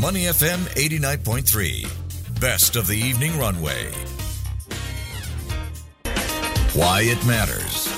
Money FM 89.3. Best of the evening runway. Why it matters.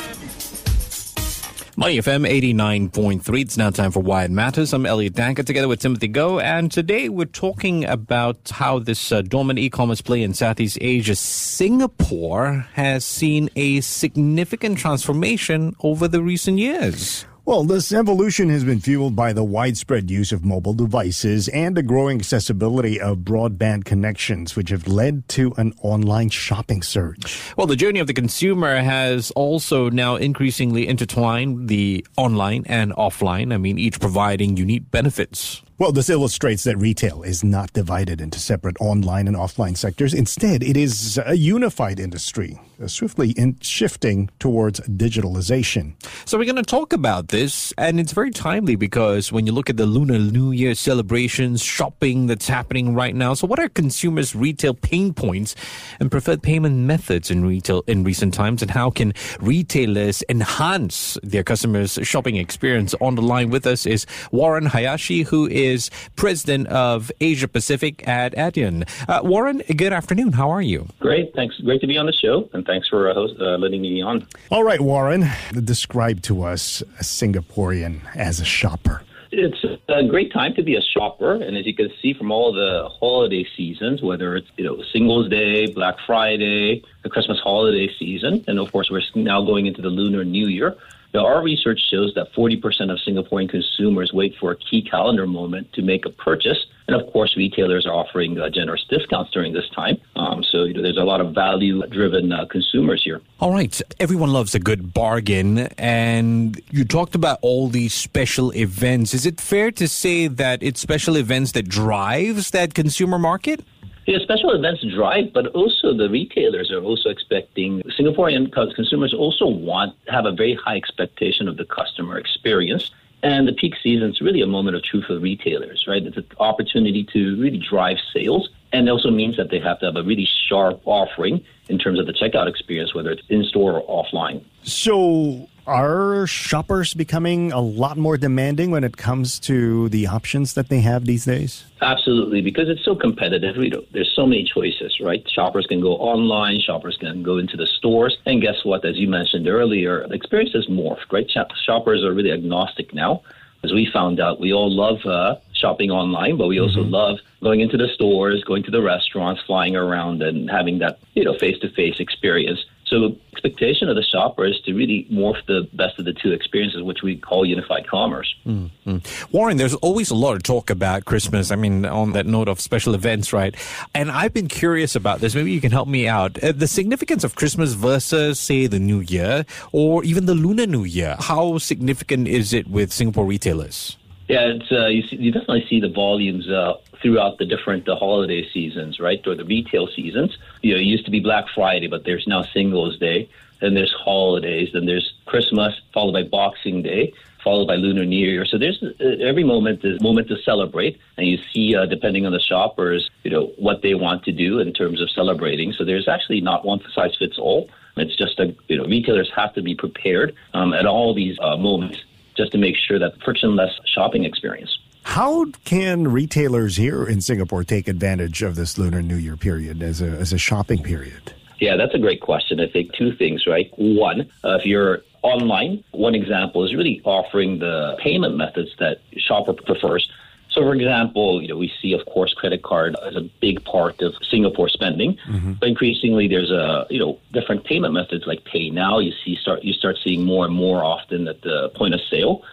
Money FM 89.3. It's now time for Why It Matters. I'm Elliott Danker together with Timothy Go. And today we're talking about how this uh, dormant e-commerce play in Southeast Asia, Singapore, has seen a significant transformation over the recent years. Well, this evolution has been fueled by the widespread use of mobile devices and the growing accessibility of broadband connections, which have led to an online shopping surge. Well, the journey of the consumer has also now increasingly intertwined the online and offline. I mean, each providing unique benefits. Well, this illustrates that retail is not divided into separate online and offline sectors. Instead, it is a unified industry, swiftly in shifting towards digitalization. So, we're going to talk about this, and it's very timely because when you look at the Lunar New Year celebrations, shopping that's happening right now. So, what are consumers' retail pain points and preferred payment methods in retail in recent times, and how can retailers enhance their customers' shopping experience? On the line with us is Warren Hayashi, who is is president of Asia Pacific at Adyen. Uh, Warren, good afternoon. How are you? Great. Thanks. Great to be on the show, and thanks for uh, host, uh, letting me on. All right, Warren, describe to us a Singaporean as a shopper. It's a great time to be a shopper, and as you can see from all the holiday seasons, whether it's you know Singles Day, Black Friday, the Christmas holiday season, and of course we're now going into the Lunar New Year. Now, our research shows that 40% of Singaporean consumers wait for a key calendar moment to make a purchase. And of course, retailers are offering uh, generous discounts during this time. Um, so you know, there's a lot of value driven uh, consumers here. All right. Everyone loves a good bargain. And you talked about all these special events. Is it fair to say that it's special events that drives that consumer market? Yeah, special events drive, but also the retailers are also expecting Singaporean consumers also want have a very high expectation of the customer experience. And the peak season is really a moment of truth for retailers, right? It's an opportunity to really drive sales. And it also means that they have to have a really sharp offering in terms of the checkout experience, whether it's in store or offline. So, are shoppers becoming a lot more demanding when it comes to the options that they have these days? Absolutely, because it's so competitive. You know, there's so many choices, right? Shoppers can go online, shoppers can go into the stores, and guess what? As you mentioned earlier, the experience has morphed, right? Shoppers are really agnostic now. As we found out, we all love uh, shopping online, but we also mm-hmm. love going into the stores, going to the restaurants, flying around, and having that you know face to face experience. So the expectation of the shopper is to really morph the best of the two experiences, which we call unified commerce. Mm-hmm. Warren, there's always a lot of talk about Christmas. I mean, on that note of special events, right? And I've been curious about this. Maybe you can help me out. Uh, the significance of Christmas versus, say, the New Year or even the Lunar New Year. How significant is it with Singapore retailers? Yeah, it's, uh, you, see, you definitely see the volumes uh, throughout the different uh, holiday seasons, right, or the retail seasons. You know, it used to be Black Friday, but there's now Singles Day. Then there's holidays. Then there's Christmas, followed by Boxing Day, followed by Lunar New Year. So there's uh, every moment is moment to celebrate, and you see, uh, depending on the shoppers, you know, what they want to do in terms of celebrating. So there's actually not one size fits all. It's just a, you know, retailers have to be prepared um, at all these uh, moments just to make sure that frictionless shopping experience. How can retailers here in Singapore take advantage of this Lunar New Year period as a, as a shopping period? Yeah, that's a great question. I think two things, right? One, uh, if you're online, one example is really offering the payment methods that shopper prefers. So, for example, you know, we see, of course, credit card as a big part of Singapore spending. Mm-hmm. But increasingly, there's a you know different payment methods like Pay Now. You see, start you start seeing more and more often at the point of sale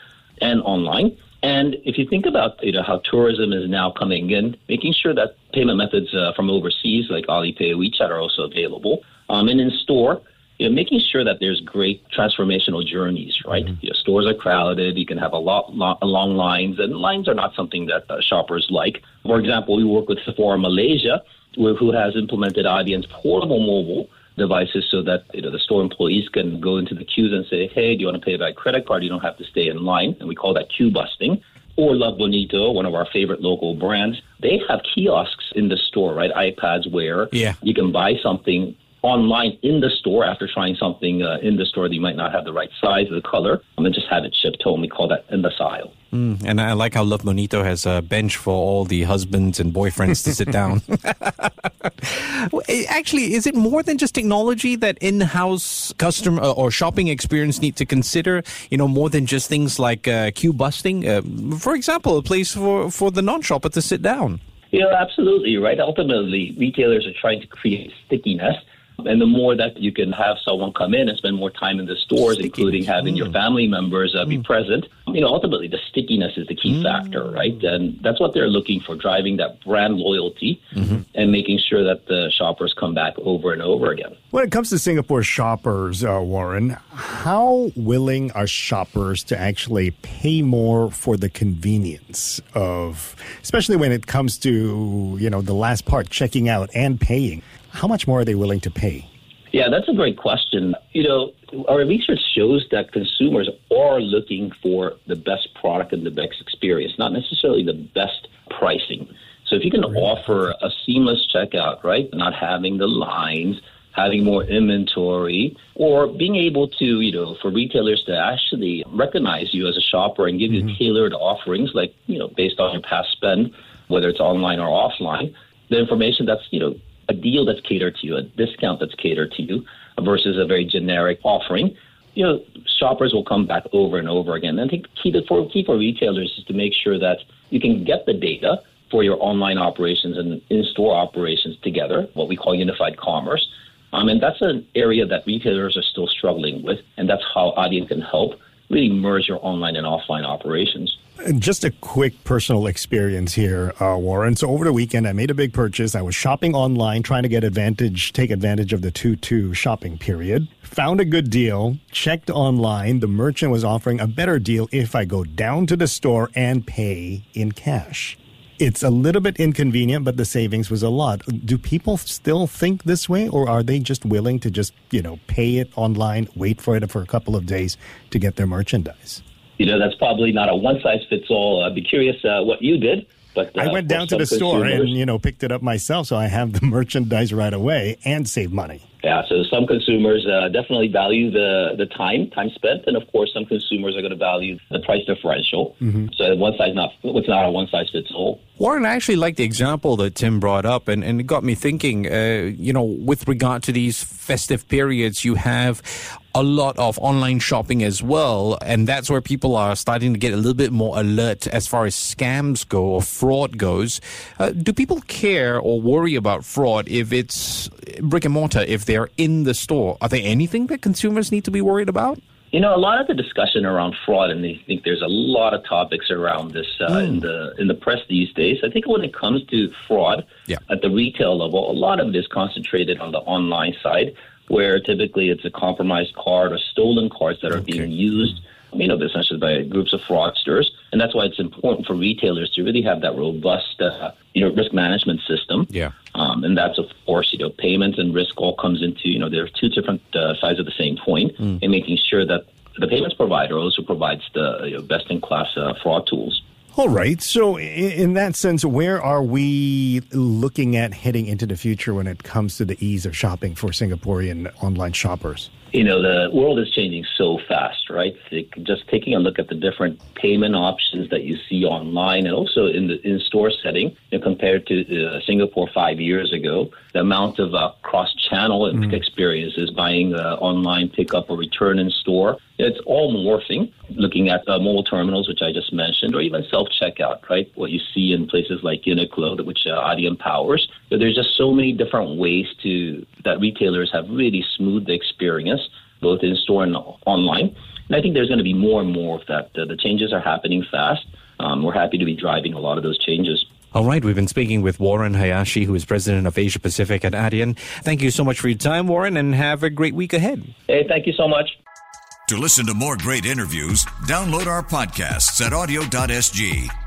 and online. And if you think about you know how tourism is now coming in, making sure that payment methods uh, from overseas like Alipay, WeChat are also available, um, and in store you know, making sure that there's great transformational journeys, right? Mm-hmm. You know, stores are crowded. You can have a lot, lot long lines, and lines are not something that uh, shoppers like. For example, we work with Sephora Malaysia, who has implemented Adyen's portable mobile devices so that you know the store employees can go into the queues and say, "Hey, do you want to pay by credit card? You don't have to stay in line." And we call that queue busting. Or Love Bonito, one of our favorite local brands, they have kiosks in the store, right? iPads where yeah. you can buy something online in the store after trying something uh, in the store that you might not have the right size or the color, and then just have it shipped home. We call that in the aisle. Mm, and I like how Love Bonito has a bench for all the husbands and boyfriends to sit down. Actually, is it more than just technology that in-house customer uh, or shopping experience need to consider? You know, more than just things like uh, queue busting. Uh, for example, a place for for the non-shopper to sit down. Yeah, absolutely right. Ultimately, retailers are trying to create stickiness and the more that you can have someone come in and spend more time in the stores, including having mm. your family members uh, be mm. present, you know, ultimately the stickiness is the key mm. factor, right? And that's what they're looking for, driving that brand loyalty mm-hmm. and making sure that the shoppers come back over and over again. When it comes to Singapore shoppers, uh, Warren, how willing are shoppers to actually pay more for the convenience of, especially when it comes to, you know, the last part, checking out and paying? How much more are they willing to pay? Yeah, that's a great question. You know, our research shows that consumers are looking for the best product and the best experience, not necessarily the best pricing. So if you can offer a seamless checkout, right, not having the lines, having more inventory, or being able to, you know, for retailers to actually recognize you as a shopper and give mm-hmm. you tailored offerings, like, you know, based on your past spend, whether it's online or offline, the information that's, you know, a deal that's catered to you, a discount that's catered to you, versus a very generic offering, you know, shoppers will come back over and over again. And I think key for key for retailers is to make sure that you can get the data for your online operations and in-store operations together, what we call unified commerce. Um, and that's an area that retailers are still struggling with, and that's how Adyen can help really merge your online and offline operations. Just a quick personal experience here, uh, Warren. So over the weekend, I made a big purchase. I was shopping online, trying to get advantage, take advantage of the two-two shopping period. Found a good deal. Checked online. The merchant was offering a better deal if I go down to the store and pay in cash. It's a little bit inconvenient, but the savings was a lot. Do people still think this way, or are they just willing to just, you know, pay it online, wait for it for a couple of days to get their merchandise? you know, that's probably not a one size fits all. I'd be curious uh, what you did. But, uh, I went down to the store and you know picked it up myself, so I have the merchandise right away and save money. Yeah, so some consumers uh, definitely value the the time time spent, and of course, some consumers are going to value the price differential. Mm-hmm. So one size not it's not a one size fits all. Warren, I actually like the example that Tim brought up, and, and it got me thinking. Uh, you know, with regard to these festive periods, you have a lot of online shopping as well, and that's where people are starting to get a little bit more alert as far as scams go or fraud goes. Uh, do people care or worry about fraud if it's brick and mortar? If they're in the store, are there anything that consumers need to be worried about? You know, a lot of the discussion around fraud, and I think there's a lot of topics around this uh, mm. in the in the press these days. I think when it comes to fraud yeah. at the retail level, a lot of it is concentrated on the online side, where typically it's a compromised card or stolen cards that are okay. being used. You know, essentially by groups of fraudsters, and that's why it's important for retailers to really have that robust, uh, you know, risk management system. Yeah. Um, and that's of course, you know, payments and risk all comes into, you know, there are two different uh, sides of the same coin, mm. in making sure that the payments provider also provides the you know, best in class uh, fraud tools. All right. So, in that sense, where are we looking at heading into the future when it comes to the ease of shopping for Singaporean online shoppers? You know, the world is changing so fast, right? Just taking a look at the different payment options that you see online and also in the in-store setting, you know, compared to uh, Singapore five years ago, the amount of uh, cross-channel mm. experiences, buying uh, online pickup or return in store, it's all morphing. Looking at uh, mobile terminals, which I just mentioned, or even self-checkout, right? What you see in places like Uniqlo, which uh, Adyen powers. There's just so many different ways to that retailers have really smoothed the experience both in store and online. And I think there's going to be more and more of that. Uh, the changes are happening fast. Um, we're happy to be driving a lot of those changes. All right, we've been speaking with Warren Hayashi, who is president of Asia Pacific at Adyen. Thank you so much for your time, Warren, and have a great week ahead. Hey, thank you so much. To listen to more great interviews, download our podcasts at awedio.sg